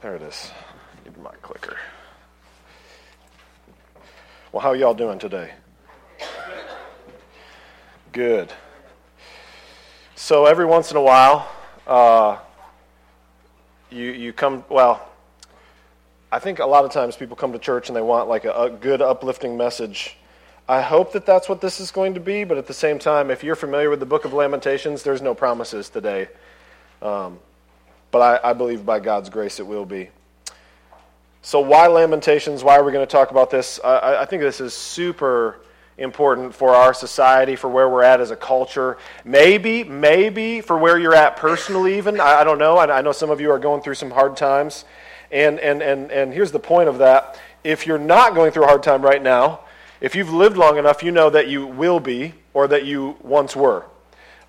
There it is. Need my clicker. Well, how y'all doing today? Good. So every once in a while, uh, you you come. Well, I think a lot of times people come to church and they want like a, a good uplifting message. I hope that that's what this is going to be, but at the same time, if you're familiar with the Book of Lamentations, there's no promises today. Um, but I, I believe by God's grace it will be. So, why Lamentations? Why are we going to talk about this? I, I, think this is super important for our society, for where we're at as a culture. Maybe, maybe for where you're at personally, even. I, I don't know. I, I know some of you are going through some hard times. And, and, and, and here's the point of that if you're not going through a hard time right now, if you've lived long enough, you know that you will be or that you once were.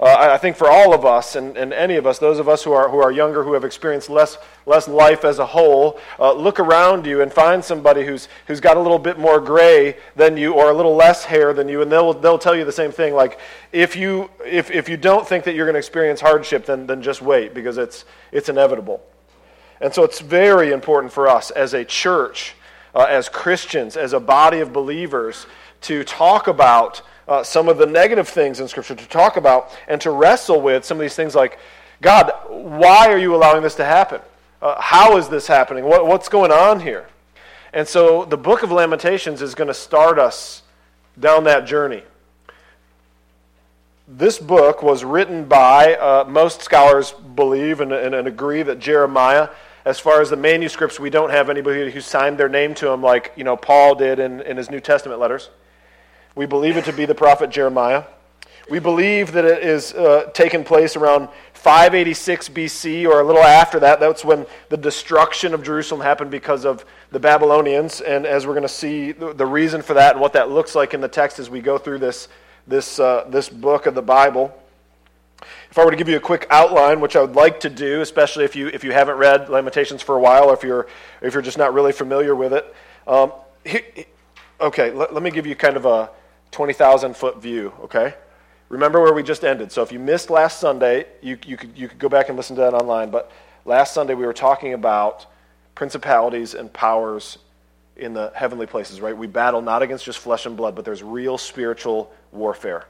Uh, I think for all of us, and, and any of us, those of us who are, who are younger, who have experienced less, less life as a whole, uh, look around you and find somebody who's, who's got a little bit more gray than you or a little less hair than you, and they'll, they'll tell you the same thing. Like, if you, if, if you don't think that you're going to experience hardship, then, then just wait because it's, it's inevitable. And so it's very important for us as a church, uh, as Christians, as a body of believers, to talk about uh, some of the negative things in Scripture, to talk about and to wrestle with some of these things like, God, why are you allowing this to happen? Uh, how is this happening? What, what's going on here? And so the book of Lamentations is going to start us down that journey. This book was written by, uh, most scholars believe and, and, and, agree that Jeremiah, as far as the manuscripts, we don't have anybody who signed their name to him like you know Paul did in, in his New Testament letters. We believe it to be the prophet Jeremiah. We believe that it is uh, taken place around 586 BC or a little after that. That's when the destruction of Jerusalem happened because of the Babylonians. And as we're going to see the reason for that and what that looks like in the text as we go through this, this, uh, this book of the Bible. If I were to give you a quick outline, which I would like to do, especially if you, if you haven't read Lamentations for a while or if you're, if you're just not really familiar with it. Um, okay, let, let me give you kind of a 20,000 foot view, okay? Remember where we just ended. So if you missed last Sunday, you, you, could, you could go back and listen to that online. But last Sunday we were talking about principalities and powers in the heavenly places, right? We battle not against just flesh and blood, but there's real spiritual warfare.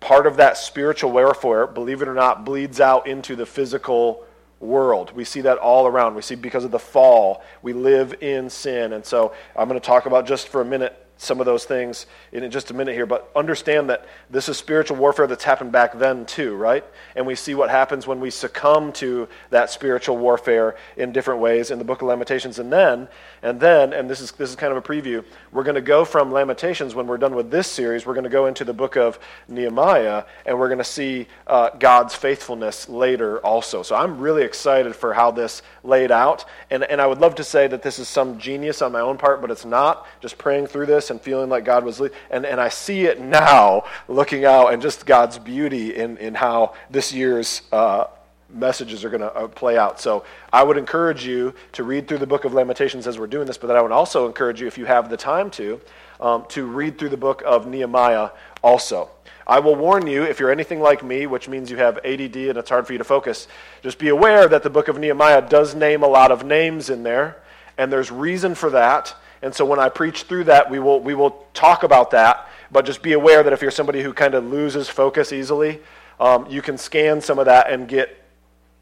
Part of that spiritual warfare, believe it or not, bleeds out into the physical world. We see that all around. We see because of the fall, we live in sin. And so I'm going to talk about just for a minute some of those things in just a minute here, but understand that this is spiritual warfare that's happened back then too, right? And we see what happens when we succumb to that spiritual warfare in different ways in the book of Lamentations. And then, and then, and this is this is kind of a preview, we're going to go from Lamentations when we're done with this series, we're going to go into the book of Nehemiah, and we're going to see uh, God's faithfulness later also. So I'm really excited for how this laid out. And, and I would love to say that this is some genius on my own part, but it's not. Just praying through this and feeling like God was, and, and I see it now looking out and just God's beauty in, in how this year's uh, messages are going to uh, play out. So I would encourage you to read through the book of Lamentations as we're doing this, but then I would also encourage you, if you have the time to, um, to read through the book of Nehemiah also. I will warn you, if you're anything like me, which means you have ADD and it's hard for you to focus, just be aware that the book of Nehemiah does name a lot of names in there, and there's reason for that. And so when I preach through that, we will, we will talk about that. But just be aware that if you're somebody who kind of loses focus easily, um, you can scan some of that and get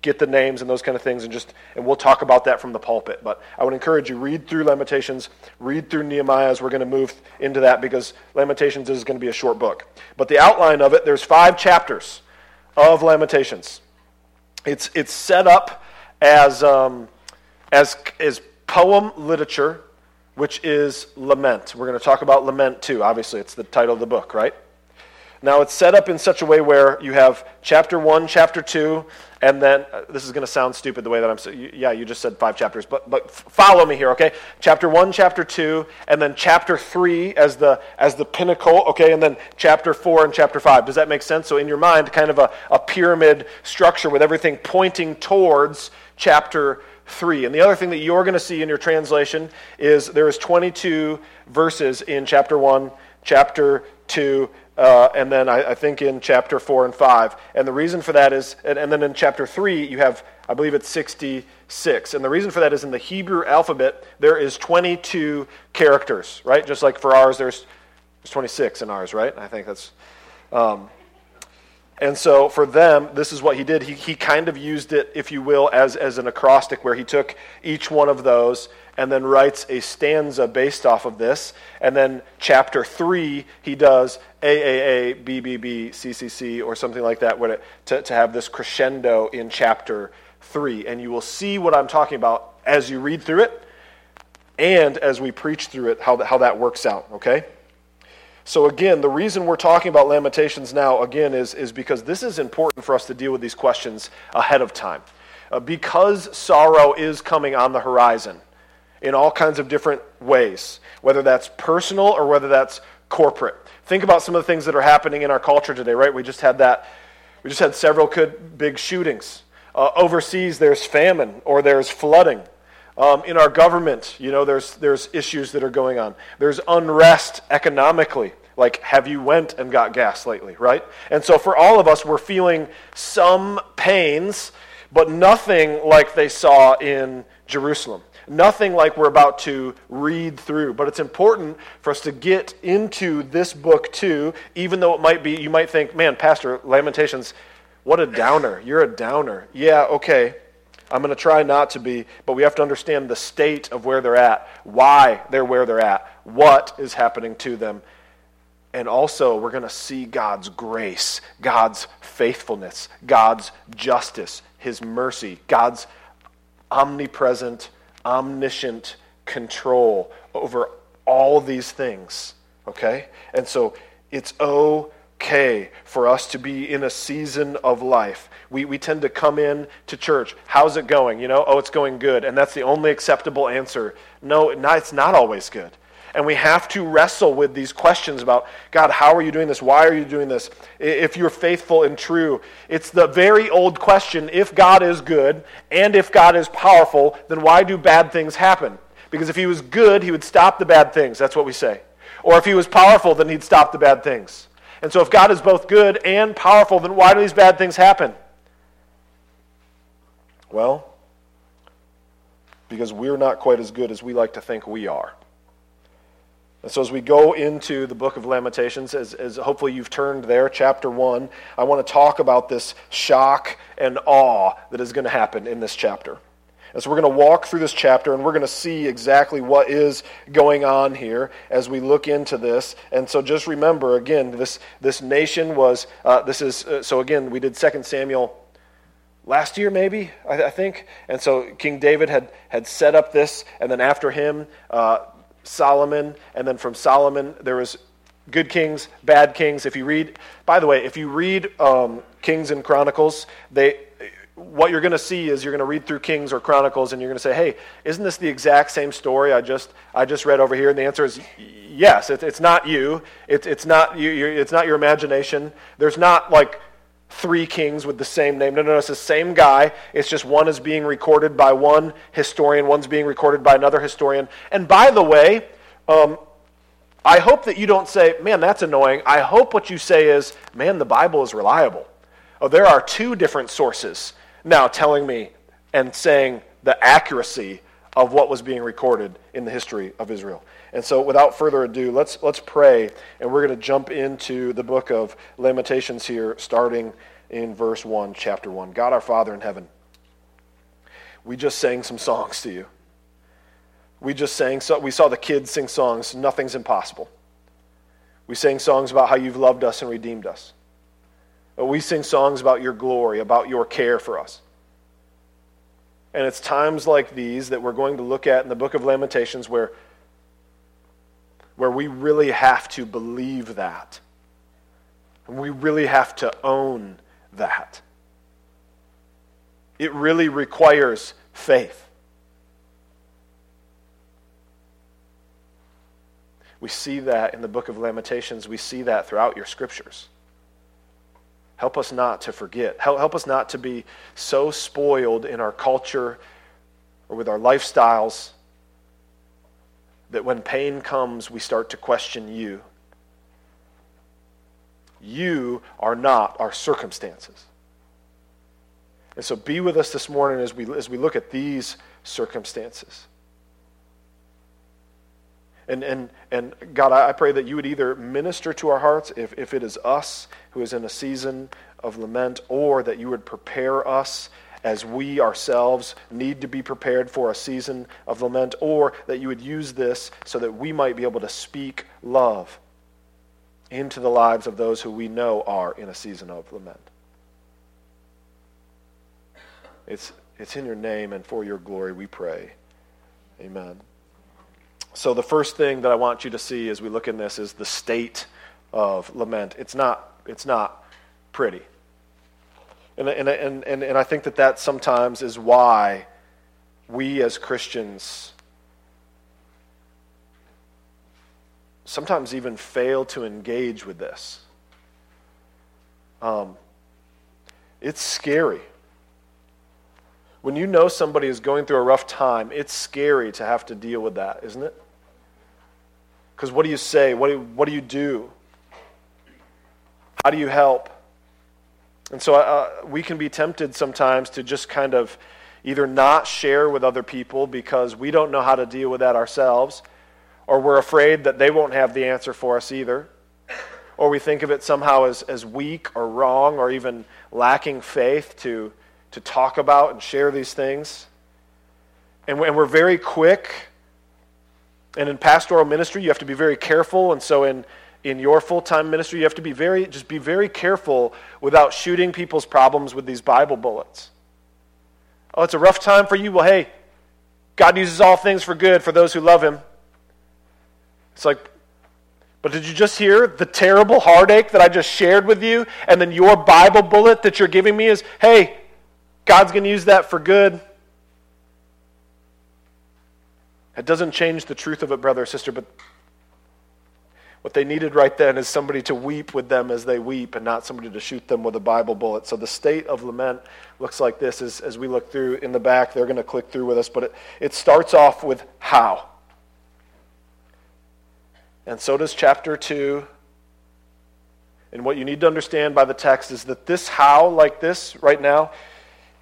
get the names and those kind of things and just and we'll talk about that from the pulpit. But i would encourage you read through lamentations read through nehemiah as we're going to move into that because lamentations is going to be a short book. But the outline of it there's five chapters of lamentations. It's it's set up as um, as as poem literature which is lament. We're going to talk about lament too. Obviously, it's the title of the book, right? Now, it's set up in such a way where you have chapter 1, chapter 2, and then uh, this is going to sound stupid the way that I'm saying. Yeah, you just said five chapters, but but follow me here, okay? Chapter 1, chapter 2, and then chapter 3 as the as the pinnacle, okay? And then chapter 4 and chapter 5. Does that make sense? So in your mind, kind of a, a pyramid structure with everything pointing towards chapter 3. And the other thing that you're going to see in your translation is there is 22 verses in chapter 1, chapter 2, uh, and then I, I, think in chapter 4 and 5. And the reason for that is, and, and, then in chapter 3, you have I believe it's 66. And the reason for that is in the Hebrew alphabet, there is 22 characters, right? Just like for ours, there's, there's 26 in ours, right? I think that's. Um, and so for them, this is what he did. He, he kind of used it, if you will, as, as an acrostic where he took each one of those and then writes a stanza based off of this. And then chapter 3, he does AAA, BBB, CCC, or something like that it, to, to have this crescendo in chapter 3. And you will see what I'm talking about as you read through it and as we preach through it, how, how that works out, okay? So, again, the reason we're talking about Lamentations now, again, is, is because this is important for us to deal with these questions ahead of time. Uh, because sorrow is coming on the horizon in all kinds of different ways, whether that's personal or whether that's corporate. Think about some of the things that are happening in our culture today, right? We just had that, we just had several good, big shootings. Uh, overseas, there's famine or there's flooding. Um, in our government, you know, there's, there's issues that are going on. There's unrest economically. Like, have you went and got gas lately, right? And so for all of us, we're feeling some pains, but nothing like they saw in Jerusalem. Nothing like we're about to read through. But it's important for us to get into this book too, even though it might be, you might think, man, Pastor, Lamentations, what a downer. You're a downer. Yeah, okay. I'm going to try not to be, but we have to understand the state of where they're at, why they're where they're at, what is happening to them. And also, we're going to see God's grace, God's faithfulness, God's justice, His mercy, God's omnipresent, omniscient control over all these things. Okay? And so, it's okay for us to be in a season of life we, we tend to come in to church. How's it going? You know, oh, it's going good. And that's the only acceptable answer. No, it's not always good. And we have to wrestle with these questions about God, how are you doing this? Why are you doing this? If you're faithful and true, it's the very old question if God is good and if God is powerful, then why do bad things happen? Because if he was good, he would stop the bad things. That's what we say. Or if he was powerful, then he'd stop the bad things. And so if God is both good and powerful, then why do these bad things happen? Well, because we're not quite as good as we like to think we are. And so, as we go into the book of Lamentations, as, as hopefully you've turned there, chapter 1, I want to talk about this shock and awe that is going to happen in this chapter. And so, we're going to walk through this chapter and we're going to see exactly what is going on here as we look into this. And so, just remember again, this, this nation was, uh, this is, uh, so again, we did 2 Samuel last year, maybe, I, I, think. And so King David had, had set up this, and then after him, uh, Solomon, and then from Solomon, there was good kings, bad kings. If you read, by the way, if you read um, Kings and Chronicles, they, what you're going to see is you're going to read through Kings or Chronicles, and you're going to say, "Hey, isn't this the exact same story I just I just read over here?" And the answer is yes. It, it's not you. It, it's not you. It's not your imagination. There's not like three kings with the same name. No, no, no, it's the same guy. It's just one is being recorded by one historian, one's being recorded by another historian. And by the way, um, I hope that you don't say, man, that's annoying. I hope what you say is, man, the Bible is reliable. Oh, there are two different sources now telling me and saying the accuracy of what was being recorded in the history of Israel. And so, without further ado, let's, let's pray, and we're going to jump into the book of Lamentations here, starting in verse 1, chapter 1. God our Father in heaven, we just sang some songs to you. We just sang, so, we saw the kids sing songs, Nothing's Impossible. We sang songs about how you've loved us and redeemed us. We sing songs about your glory, about your care for us. And it's times like these that we're going to look at in the book of Lamentations where where we really have to believe that. And we really have to own that. It really requires faith. We see that in the book of Lamentations. We see that throughout your scriptures. Help us not to forget. Help, help us not to be so spoiled in our culture or with our lifestyles that when pain comes, we start to question you. You are not our circumstances. And so be with us this morning as we, as we look at these circumstances. And, and, and God, I pray that you would either minister to our hearts if, if it is us who is in a season of lament, or that you would prepare us as we ourselves need to be prepared for a season of lament, or that you would use this so that we might be able to speak love into the lives of those who we know are in a season of lament. It's, it's in your name and for your glory we pray. Amen. So, the first thing that I want you to see as we look in this is the state of lament. It's not, it's not pretty. And, and, and, and, I think that that sometimes is why we as Christians sometimes even fail to engage with this. Um, it's scary. When you know somebody is going through a rough time, it's scary to have to deal with that, isn't it? Because what do you say? What do, what do you do? How do you help? And so uh, we can be tempted sometimes to just kind of either not share with other people because we don't know how to deal with that ourselves, or we're afraid that they won't have the answer for us either, or we think of it somehow as, as weak or wrong or even lacking faith to, to talk about and share these things. And we're very quick. And in pastoral ministry, you have to be very careful. And so in in your full-time ministry, you have to be very just be very careful without shooting people's problems with these Bible bullets. Oh, it's a rough time for you. Well, hey, God uses all things for good for those who love him. It's like but did you just hear the terrible heartache that I just shared with you? And then your Bible bullet that you're giving me is, hey, God's going to use that for good. It doesn't change the truth of it, brother or sister, but what they needed right then is somebody to weep with them as they weep and not somebody to shoot them with a Bible bullet. So the state of lament looks like this as, as we look through in the back. They're going to click through with us, but it, it starts off with how. And so does chapter 2. And what you need to understand by the text is that this how, like this right now,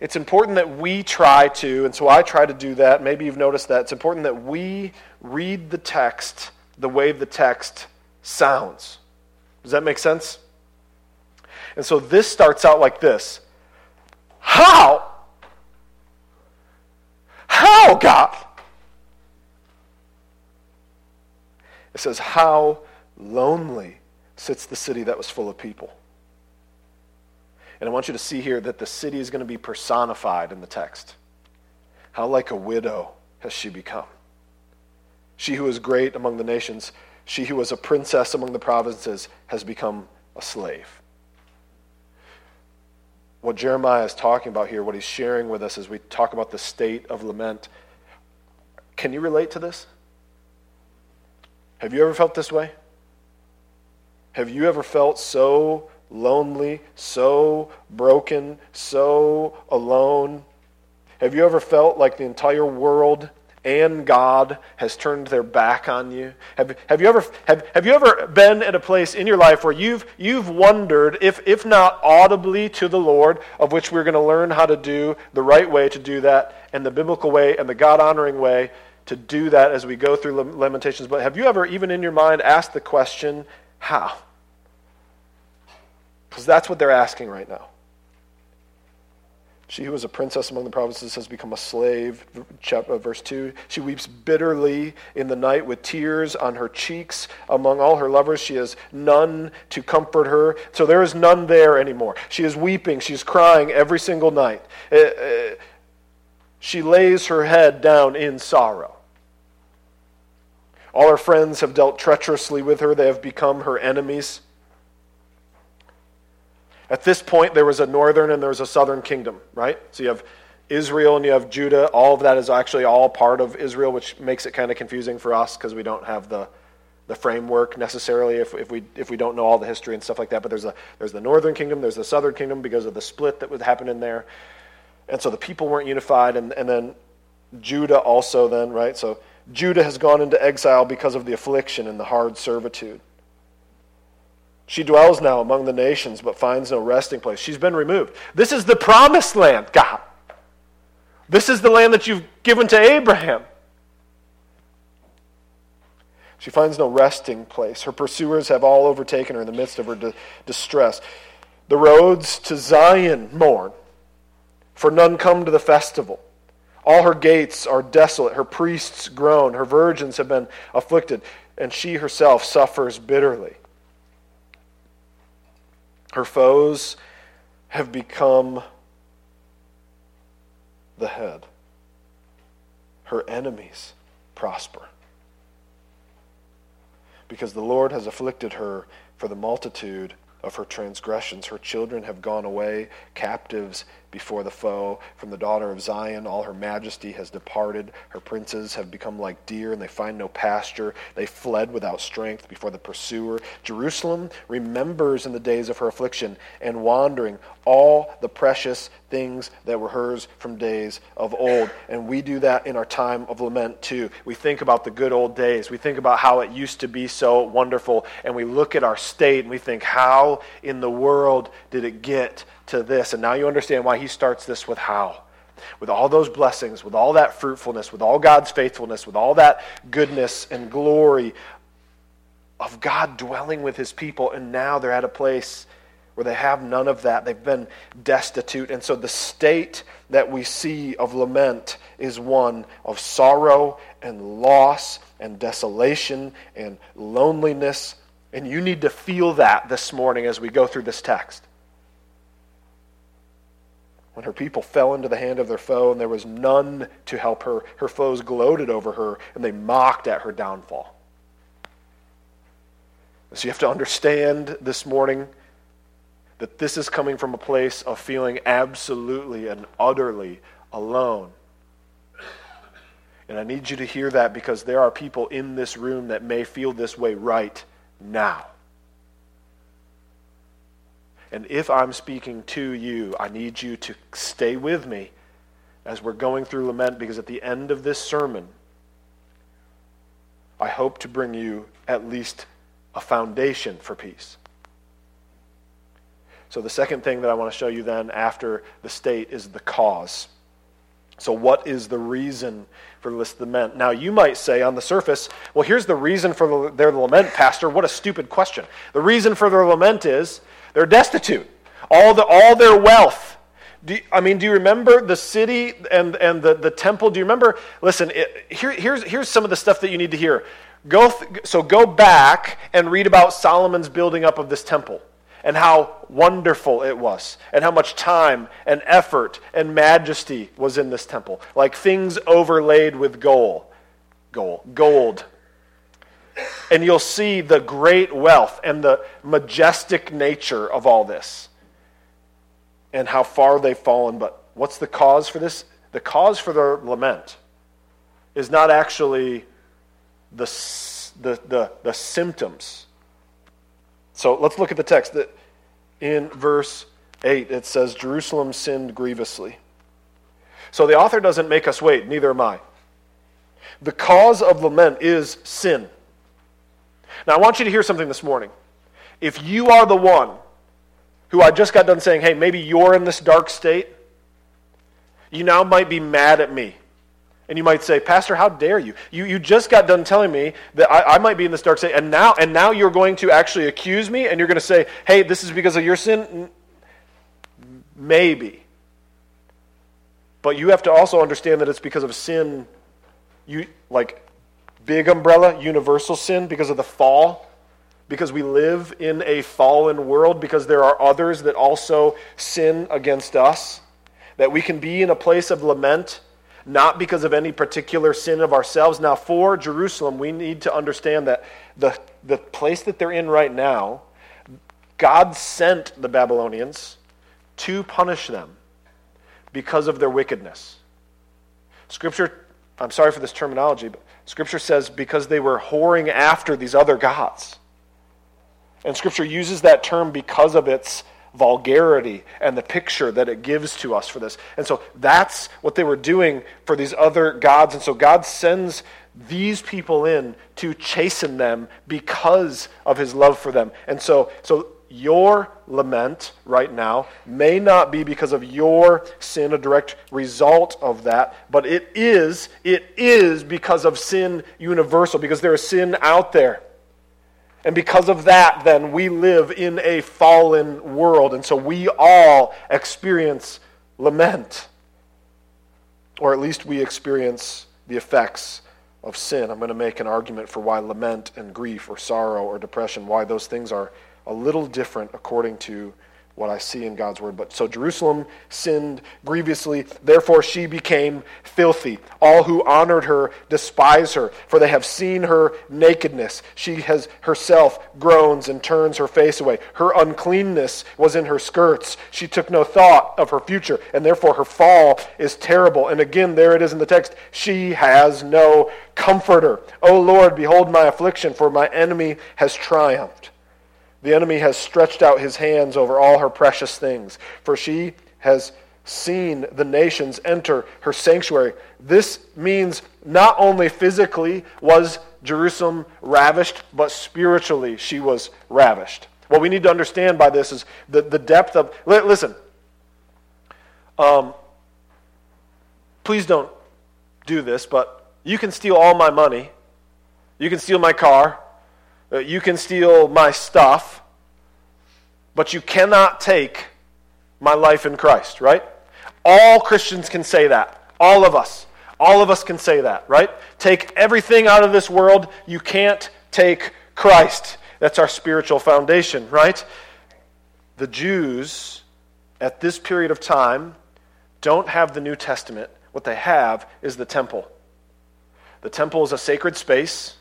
it's important that we try to, and so I try to do that. Maybe you've noticed that. It's important that we read the text the way the text sounds. Does that make sense? And so this starts out like this How? How, God? It says, How lonely sits the city that was full of people. And I want you to see here that the city is going to be personified in the text. How like a widow has she become. She who is great among the nations she who was a princess among the provinces has become a slave. What Jeremiah is talking about here, what he's sharing with us as we talk about the state of lament, can you relate to this? Have you ever felt this way? Have you ever felt so lonely, so broken, so alone? Have you ever felt like the entire world and God has turned their back on you? Have, have, you ever, have, have you ever been at a place in your life where you've, you've wondered, if, if not audibly to the Lord, of which we're going to learn how to do the right way to do that, and the biblical way and the God honoring way to do that as we go through Lamentations, but have you ever, even in your mind, asked the question, how? Because that's what they're asking right now. She who was a princess among the provinces has become a slave. Uh, verse 2. She weeps bitterly in the night with tears on her cheeks. Among all her lovers, she has none to comfort her. So there is none there anymore. She is weeping. She's crying every single night. Uh, uh, she lays her head down in sorrow. All her friends have dealt treacherously with her, they have become her enemies. At this point, there was a northern and there was a southern kingdom, right? So you have Israel and you have Judah. All of that is actually all part of Israel, which makes it kind of confusing for us because we don't have the, the framework necessarily if, if, we, if we don't know all the history and stuff like that. But there's, a, there's the northern kingdom, there's the southern kingdom because of the split that would happen in there. And so the people weren't unified. And, and then Judah also, then, right? So Judah has gone into exile because of the affliction and the hard servitude. She dwells now among the nations, but finds no resting place. She's been removed. This is the promised land, God. This is the land that you've given to Abraham. She finds no resting place. Her pursuers have all overtaken her in the midst of her di- distress. The roads to Zion mourn, for none come to the festival. All her gates are desolate. Her priests groan. Her virgins have been afflicted, and she herself suffers bitterly. Her foes have become the head. Her enemies prosper. Because the Lord has afflicted her for the multitude of her transgressions. Her children have gone away captives before the foe. From the daughter of Zion, all her majesty has departed. Her princes have become like deer, and they find no pasture. They fled without strength before the pursuer. Jerusalem remembers in the days of her affliction and wandering all the precious things that were hers from days of old. And we do that in our time of lament too. We think about the good old days. We think about how it used to be so wonderful. And we look at our state and we think, how in the world did it get to this. And now you understand why he starts this with how. With all those blessings, with all that fruitfulness, with all God's faithfulness, with all that goodness and glory of God dwelling with his people. And now they're at a place where they have none of that. They've been destitute. And so the state that we see of lament is one of sorrow and loss and desolation and loneliness. And you need to feel that this morning as we go through this text when her people fell into the hand of their foe and there was none to help her, her foes gloated over her and they mocked at her downfall. So you have to understand this morning that this is coming from a place of feeling absolutely and utterly alone. And I need you to hear that because there are people in this room that may feel this way right now. And if I'm speaking to you, I need you to stay with me as we're going through lament because at the end of this sermon, I hope to bring you at least a foundation for peace. So, the second thing that I want to show you then after the state is the cause. So, what is the reason for this lament? Now, you might say on the surface, well, here's the reason for their lament, Pastor. What a stupid question. The reason for their lament is they're destitute. All, the, all their wealth. You, I mean, do you remember the city and, and the, the temple? Do you remember? Listen, it, here, here's, here's some of the stuff that you need to hear. Go th- so go back and read about Solomon's building up of this temple and how wonderful it was, and how much time and effort and majesty was in this temple. Like things overlaid with gold. Gold. Gold and you'll see the great wealth and the majestic nature of all this and how far they've fallen. But what's the cause for this? The cause for their lament is not actually the, the, the, the symptoms. So let's look at the text. That in verse 8, it says, Jerusalem sinned grievously. So the author doesn't make us wait, neither am I. The cause of lament is sin. Now, I want you to hear something this morning. If you are the one who I just got done saying, hey, maybe you're in this dark state, you now might be mad at me. And you might say, Pastor, how dare you? You, you just got done telling me that I, I might be in this dark state, and now, and now you're going to actually accuse me, and you're going to say, hey, this is because of your sin? Maybe. But you have to also understand that it's because of sin. You, like, big umbrella, universal sin because of the fall, because we live in a fallen world, because there are others that also sin against us, that we can be in a place of lament, not because of any particular sin of ourselves. Now, for Jerusalem, we need to understand that the, the place that they're in right now, God sent the Babylonians to punish them because of their wickedness. Scripture, I'm sorry for this terminology, but Scripture says because they were whoring after these other gods. And Scripture uses that term because of its vulgarity and the picture that it gives to us for this. And so that's what they were doing for these other gods. And so God sends these people in to chasten them because of his love for them. And so, so your lament right now may not be because of your sin, a direct result of that, but it is, it is because of sin universal, because there is sin out there. And because of that, then, we live in a fallen world. And so we all experience lament. Or at least we experience the effects of sin. I'm going to make an argument for why lament and grief or sorrow or depression, why those things are a little different according to what I see in God's word. But so Jerusalem sinned grievously, therefore she became filthy. All who honored her despise her, for they have seen her nakedness. She has herself groans and turns her face away. Her uncleanness was in her skirts. She took no thought of her future, and therefore her fall is terrible. And again, there it is in the text she has no comforter. O Lord, behold my affliction, for my enemy has triumphed. The enemy has stretched out his hands over all her precious things, for she has seen the nations enter her sanctuary. This means not only physically was Jerusalem ravished, but spiritually she was ravished. What we need to understand by this is the, the depth of. Listen, um, please don't do this, but you can steal all my money. You can steal my car. Uh, you can steal my stuff, but you cannot take my life in Christ, right? All Christians can say that. All of us. All of us can say that, right? Take everything out of this world. You can't take Christ. That's our spiritual foundation, right? The Jews at this period of time don't have the New Testament. What they have is the temple. The temple is a sacred space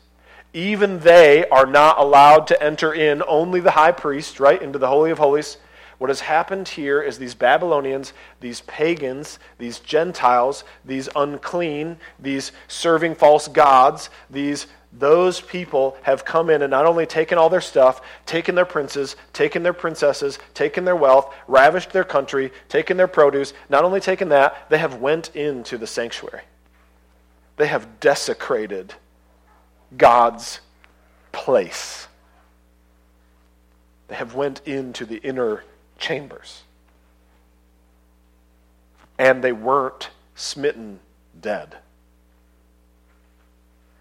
even they are not allowed to enter in, only the high priest, right, into the Holy of Holies. What has happened here is these Babylonians, these pagans, these Gentiles, these unclean, these serving false gods, these those people have come in and not only taken all their stuff, taken their princes, taken their princesses, taken their wealth, ravished their country, taken their produce, not only taken that, they have went into the sanctuary. They have desecrated God's place. They have went into the inner chambers. And they weren't smitten dead.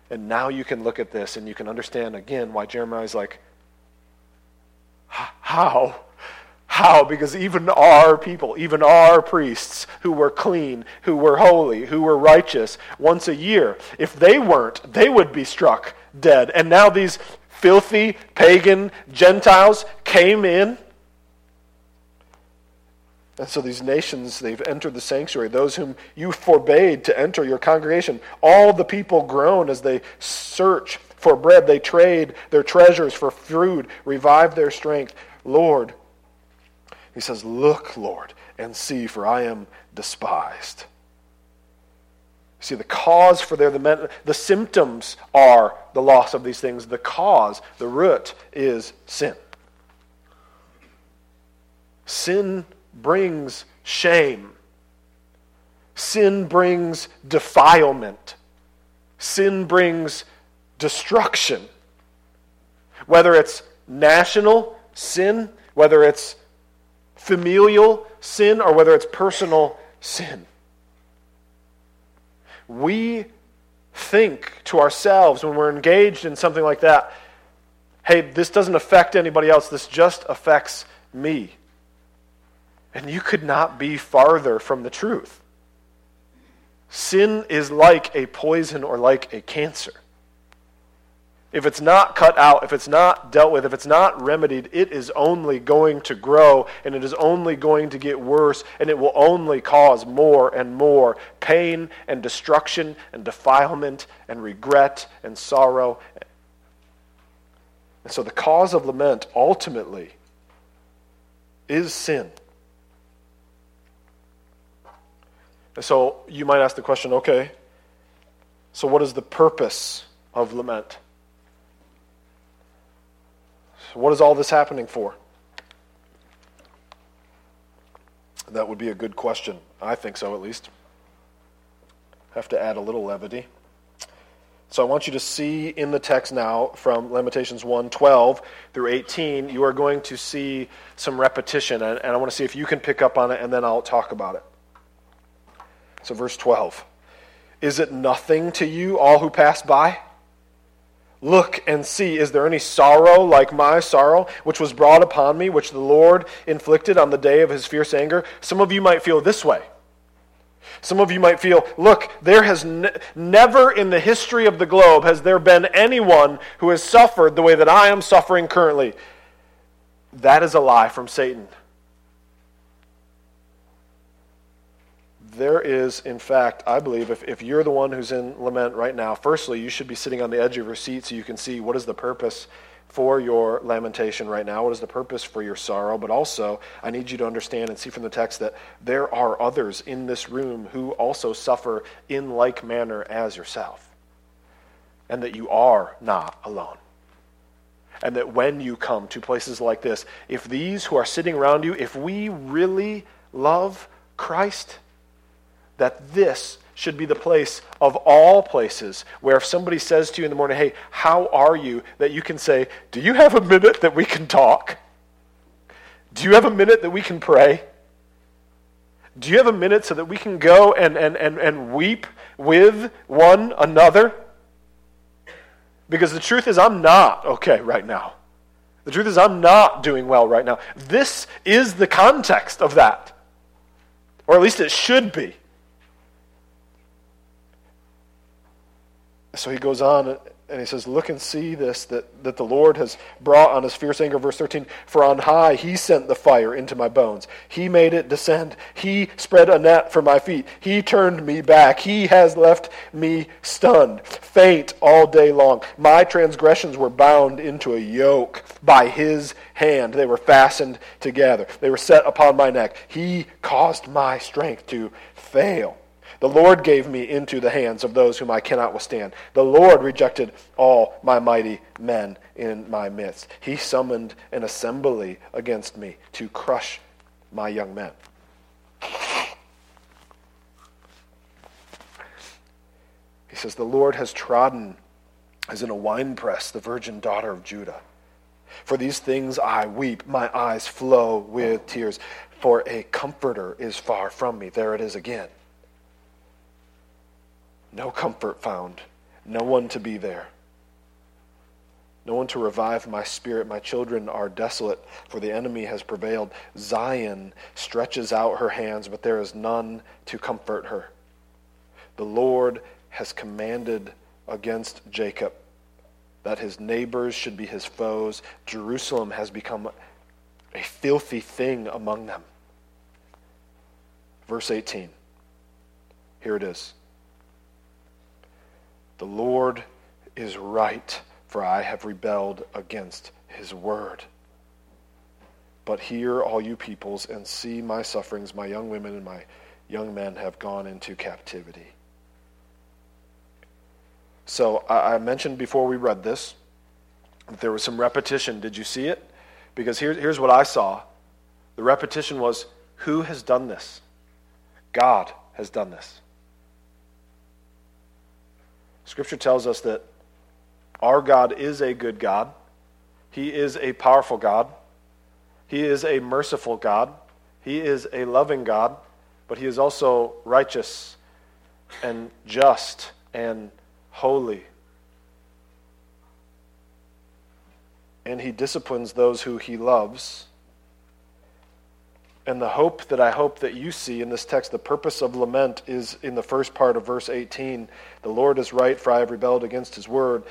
And now you can look at this and you can understand again why Jeremiah is like, how? How? Because even our people, even our priests who were clean, who were holy, who were righteous, once a year, if they weren't, they would be struck dead. And now these filthy pagan Gentiles came in. And so these nations, they've entered the sanctuary, those whom you forbade to enter your congregation. All the people groan as they search for bread. They trade their treasures for food, revive their strength. Lord, he says, Look, Lord, and see, for I am despised. See, the cause for their the, the symptoms are the loss of these things. The cause, the root, is sin. Sin brings shame. Sin brings defilement. Sin brings destruction. Whether it's national sin, whether it's familial sin or whether it's personal sin. We think to ourselves when we're engaged in something like that hey, this doesn't affect anybody else, this just affects me. And you could not be farther from the truth. Sin is like a poison or like a cancer. If it's not cut out, if it's not dealt with, if it's not remedied, it is only going to grow and it is only going to get worse and it will only cause more and more pain and destruction and defilement and regret and sorrow. And so the cause of lament ultimately is sin. And so you might ask the question okay, so what is the purpose of lament? What is all this happening for? That would be a good question. I think so, at least. Have to add a little levity. So I want you to see in the text now from Lamentations 1 12 through 18, you are going to see some repetition. And I want to see if you can pick up on it, and then I'll talk about it. So, verse 12 Is it nothing to you, all who pass by? Look and see, is there any sorrow like my sorrow, which was brought upon me, which the Lord inflicted on the day of his fierce anger? Some of you might feel this way. Some of you might feel, look, there has ne- never in the history of the globe has there been anyone who has suffered the way that I am suffering currently. That is a lie from Satan. There is, in fact, I believe, if, if you're the one who's in lament right now, firstly, you should be sitting on the edge of your seat so you can see what is the purpose for your lamentation right now? What is the purpose for your sorrow? But also, I need you to understand and see from the text that there are others in this room who also suffer in like manner as yourself. And that you are not alone. And that when you come to places like this, if these who are sitting around you, if we really love Christ, that this should be the place of all places where if somebody says to you in the morning, hey, how are you? That you can say, do you have a minute that we can talk? Do you have a minute that we can pray? Do you have a minute so that we can go and, and, and, and weep with one another? Because the truth is, I'm not okay right now. The truth is, I'm not doing well right now. This is the context of that. Or at least it should be. So he goes on and he says, Look and see this that, that the Lord has brought on his fierce anger. Verse 13 For on high he sent the fire into my bones. He made it descend. He spread a net for my feet. He turned me back. He has left me stunned, faint all day long. My transgressions were bound into a yoke by his hand. They were fastened together, they were set upon my neck. He caused my strength to fail. The Lord gave me into the hands of those whom I cannot withstand. The Lord rejected all my mighty men in my midst. He summoned an assembly against me to crush my young men. He says, The Lord has trodden as in a winepress the virgin daughter of Judah. For these things I weep, my eyes flow with tears, for a comforter is far from me. There it is again no comfort found, no one to be there, no one to revive my spirit. My children are desolate, for the enemy has prevailed. Zion stretches out her hands, but there is none to comfort her. The Lord has commanded against Jacob that his neighbors should be his foes. Jerusalem has become a filthy thing among them. Verse 18. Here it is. The Lord is right, for I have rebelled against his word. But hear, all you peoples, and see my sufferings. My young women and my young men have gone into captivity. So I mentioned before we read this that there was some repetition. Did you see it? Because here, here's what I saw the repetition was who has done this? God has done this. Scripture tells us that our God is a good God. He is a powerful God. He is a merciful God. He is a loving God, but He is also righteous and just and holy. And He disciplines those who He loves. And the hope that I hope that you see in this text, the purpose of lament is in the first part of verse 18. The Lord is right, for I have rebelled against his word.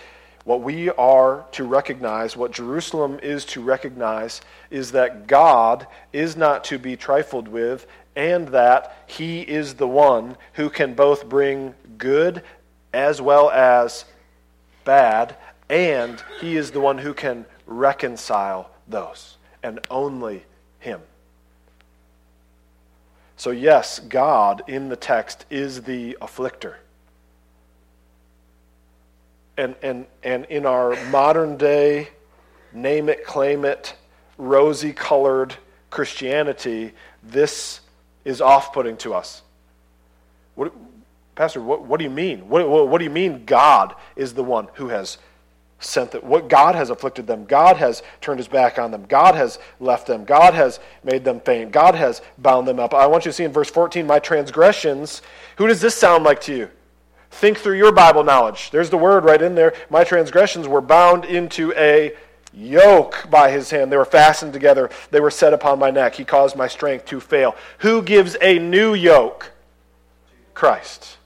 What we are to recognize, what Jerusalem is to recognize, is that God is not to be trifled with, and that he is the one who can both bring good as well as bad, and he is the one who can reconcile those, and only him. So, yes, God in the text is the afflictor. And, and, and in our modern day, name it, claim it, rosy colored Christianity, this is off putting to us. What, Pastor, what, what do you mean? What, what, what do you mean God is the one who has sent them? What God has afflicted them? God has turned his back on them. God has left them. God has made them faint. God has bound them up. I want you to see in verse 14, my transgressions. Who does this sound like to you? Think through your Bible knowledge. There's the word right in there. My transgressions were bound into a yoke by his hand. They were fastened together. They were set upon my neck. He caused my strength to fail. Who gives a new yoke? Christ.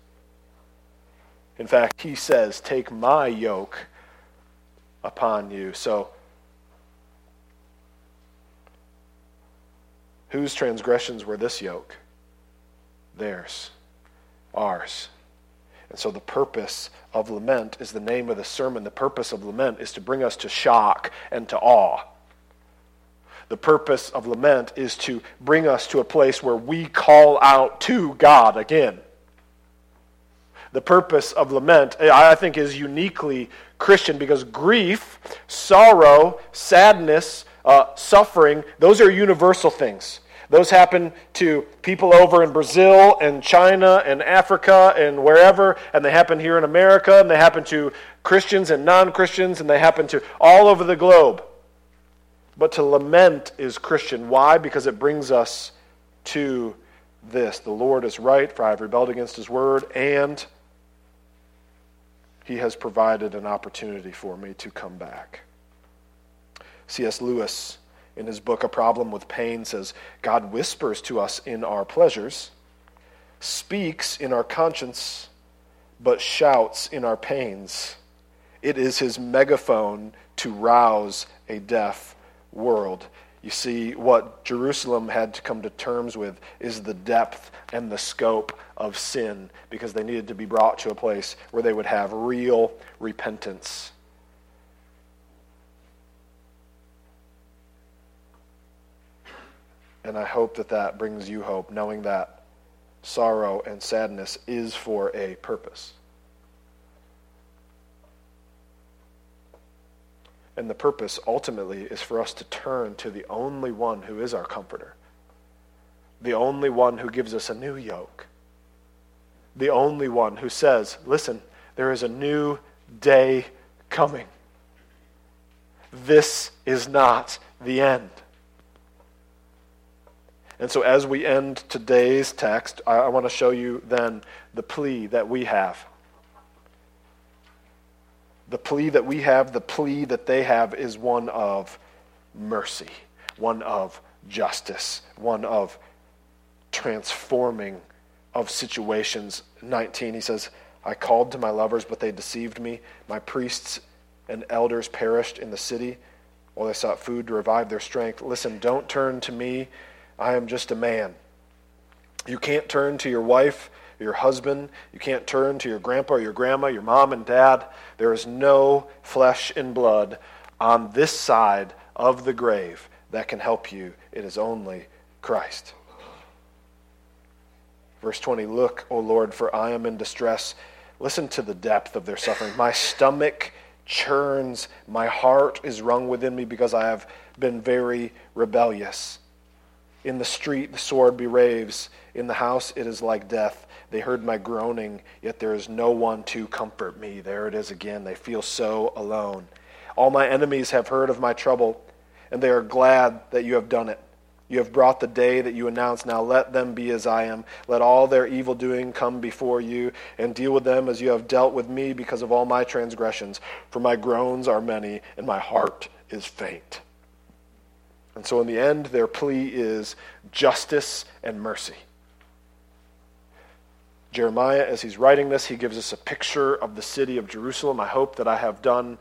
In fact, he says, Take my yoke upon you. So, whose transgressions were this yoke? Theirs. Ours. And so the purpose of lament is the name of the sermon. The purpose of lament is to bring us to shock and to awe. The purpose of lament is to bring us to a place where we call out to God again. The purpose of lament, I think, is uniquely Christian because grief, sorrow, sadness, uh, suffering, those are universal things. Those happen to people over in Brazil and China and Africa and wherever, and they happen here in America, and they happen to Christians and non Christians, and they happen to all over the globe. But to lament is Christian. Why? Because it brings us to this The Lord is right, for I have rebelled against his word, and he has provided an opportunity for me to come back. C.S. Lewis in his book, A Problem with Pain, says God whispers to us in our pleasures, speaks in our conscience, but shouts in our pains. It is his megaphone to rouse a deaf world. You see, what Jerusalem had to come to terms with is the depth and the scope of sin because they needed to be brought to a place where they would have real repentance. And I hope that that brings you hope, knowing that sorrow and sadness is for a purpose. And the purpose ultimately is for us to turn to the only one who is our comforter, the only one who gives us a new yoke, the only one who says, Listen, there is a new day coming. This is not the end. And so, as we end today's text, I, I want to show you then the plea that we have. The plea that we have, the plea that they have, is one of mercy, one of justice, one of transforming of situations. 19, he says, I called to my lovers, but they deceived me. My priests and elders perished in the city while they sought food to revive their strength. Listen, don't turn to me I am just a man. You can't turn to your wife, your husband. You can't turn to your grandpa or your grandma, your mom and dad. There is no flesh and blood on this side of the grave that can help you. It is only Christ. Verse 20 Look, O Lord, for I am in distress. Listen to the depth of their suffering. My stomach churns, my heart is wrung within me because I have been very rebellious. In the street, the sword beraves. In the house, it is like death. They heard my groaning, yet there is no one to comfort me. There it is again. They feel so alone. All my enemies have heard of my trouble, and they are glad that you have done it. You have brought the day that you announced. Now let them be as I am. Let all their evil doing come before you, and deal with them as you have dealt with me because of all my transgressions. For my groans are many, and my heart is faint. And so, in the end, their plea is justice and mercy. Jeremiah, as he's writing this, he gives us a picture of the city of Jerusalem. I hope that I have done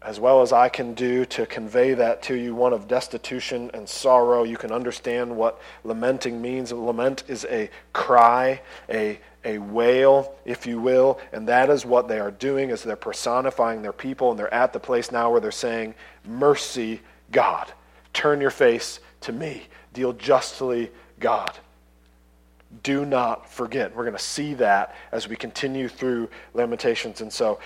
as well as I can do to convey that to you one of destitution and sorrow. You can understand what lamenting means. Lament is a cry, a, a wail, if you will, and that is what they are doing as they're personifying their people, and they're at the place now where they're saying, Mercy, God. Turn your face to me. Deal justly, God. Do not forget. We're going to see that as we continue through Lamentations. And so,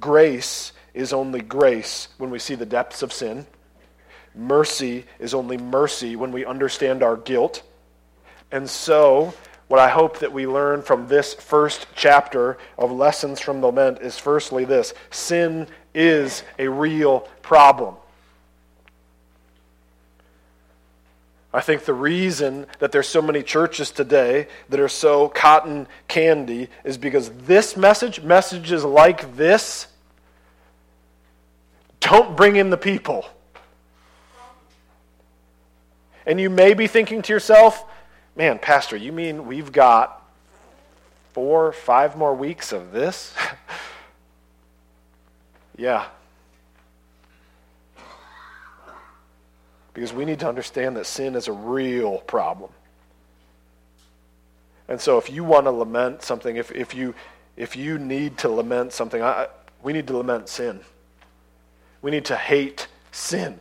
grace is only grace when we see the depths of sin. Mercy is only mercy when we understand our guilt. And so, what I hope that we learn from this first chapter of Lessons from Lament is firstly this sin is a real problem. I think the reason that there's so many churches today that are so cotton candy is because this message, messages like this, don't bring in the people. And you may be thinking to yourself, man, Pastor, you mean we've got four, five more weeks of this? yeah, Because we need to understand that sin is a real problem. And so if you want to lament something, if, if, you, if you need to lament something, I, we need to lament sin. We need to hate sin.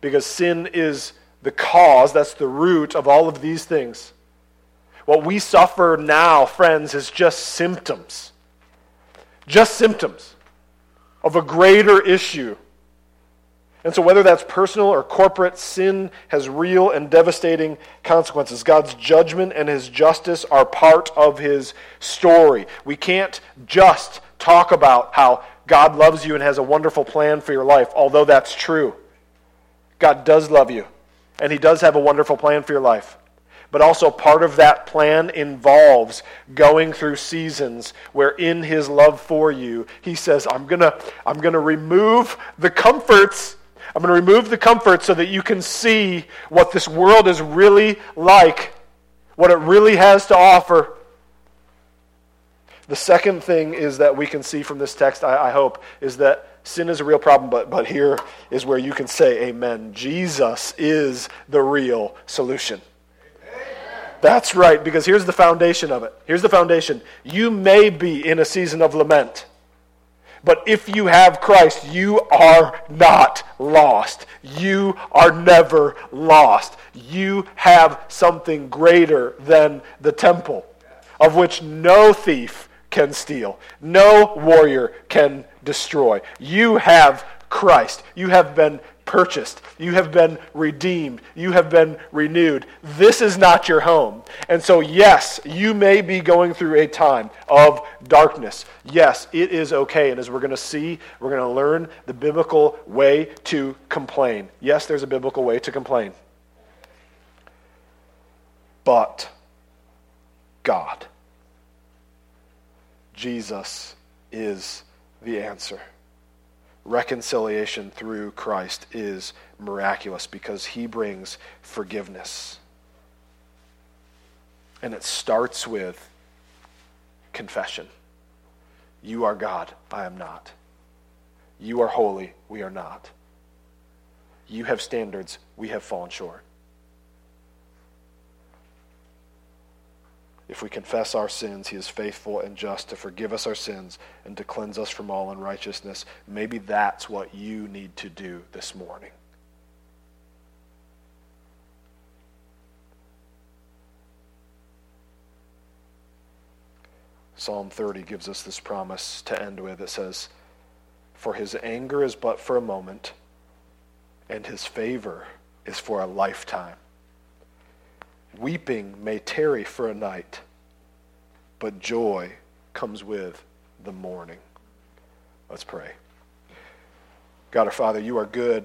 Because sin is the cause, that's the root of all of these things. What we suffer now, friends, is just symptoms. Just symptoms of a greater issue and so, whether that's personal or corporate, sin has real and devastating consequences. God's judgment and his justice are part of his story. We can't just talk about how God loves you and has a wonderful plan for your life, although that's true. God does love you, and he does have a wonderful plan for your life. But also, part of that plan involves going through seasons where, in his love for you, he says, I'm going to I'm going to remove the comforts I'm going to remove the comfort so that you can see what this world is really like, what it really has to offer. The second thing is that we can see from this text, I, I hope, is that sin is a real problem, but, but here is where you can say, Amen. Jesus is the real solution. That's right, because here's the foundation of it. Here's the foundation. You may be in a season of lament. But if you have Christ, you are not lost. You are never lost. You have something greater than the temple, of which no thief can steal, no warrior can destroy. You have Christ. You have been purchased. You have been redeemed. You have been renewed. This is not your home. And so, yes, you may be going through a time of darkness. Yes, it is okay. And as we're going to see, we're going to learn the biblical way to complain. Yes, there's a biblical way to complain. But God, Jesus, is the answer reconciliation through Christ is miraculous because he brings forgiveness. And it starts with confession. You are God, I am not. You are holy, we are not. You have standards, we have fallen short. If we confess our sins, he is faithful and just to forgive us our sins and to cleanse us from all unrighteousness. Maybe that's what you need to do this morning. Psalm 30 gives us this promise to end with. It says, For his anger is but for a moment, and his favor is for a lifetime. Weeping may tarry for a night, but joy comes with the morning. Let's pray. God our Father, you are good.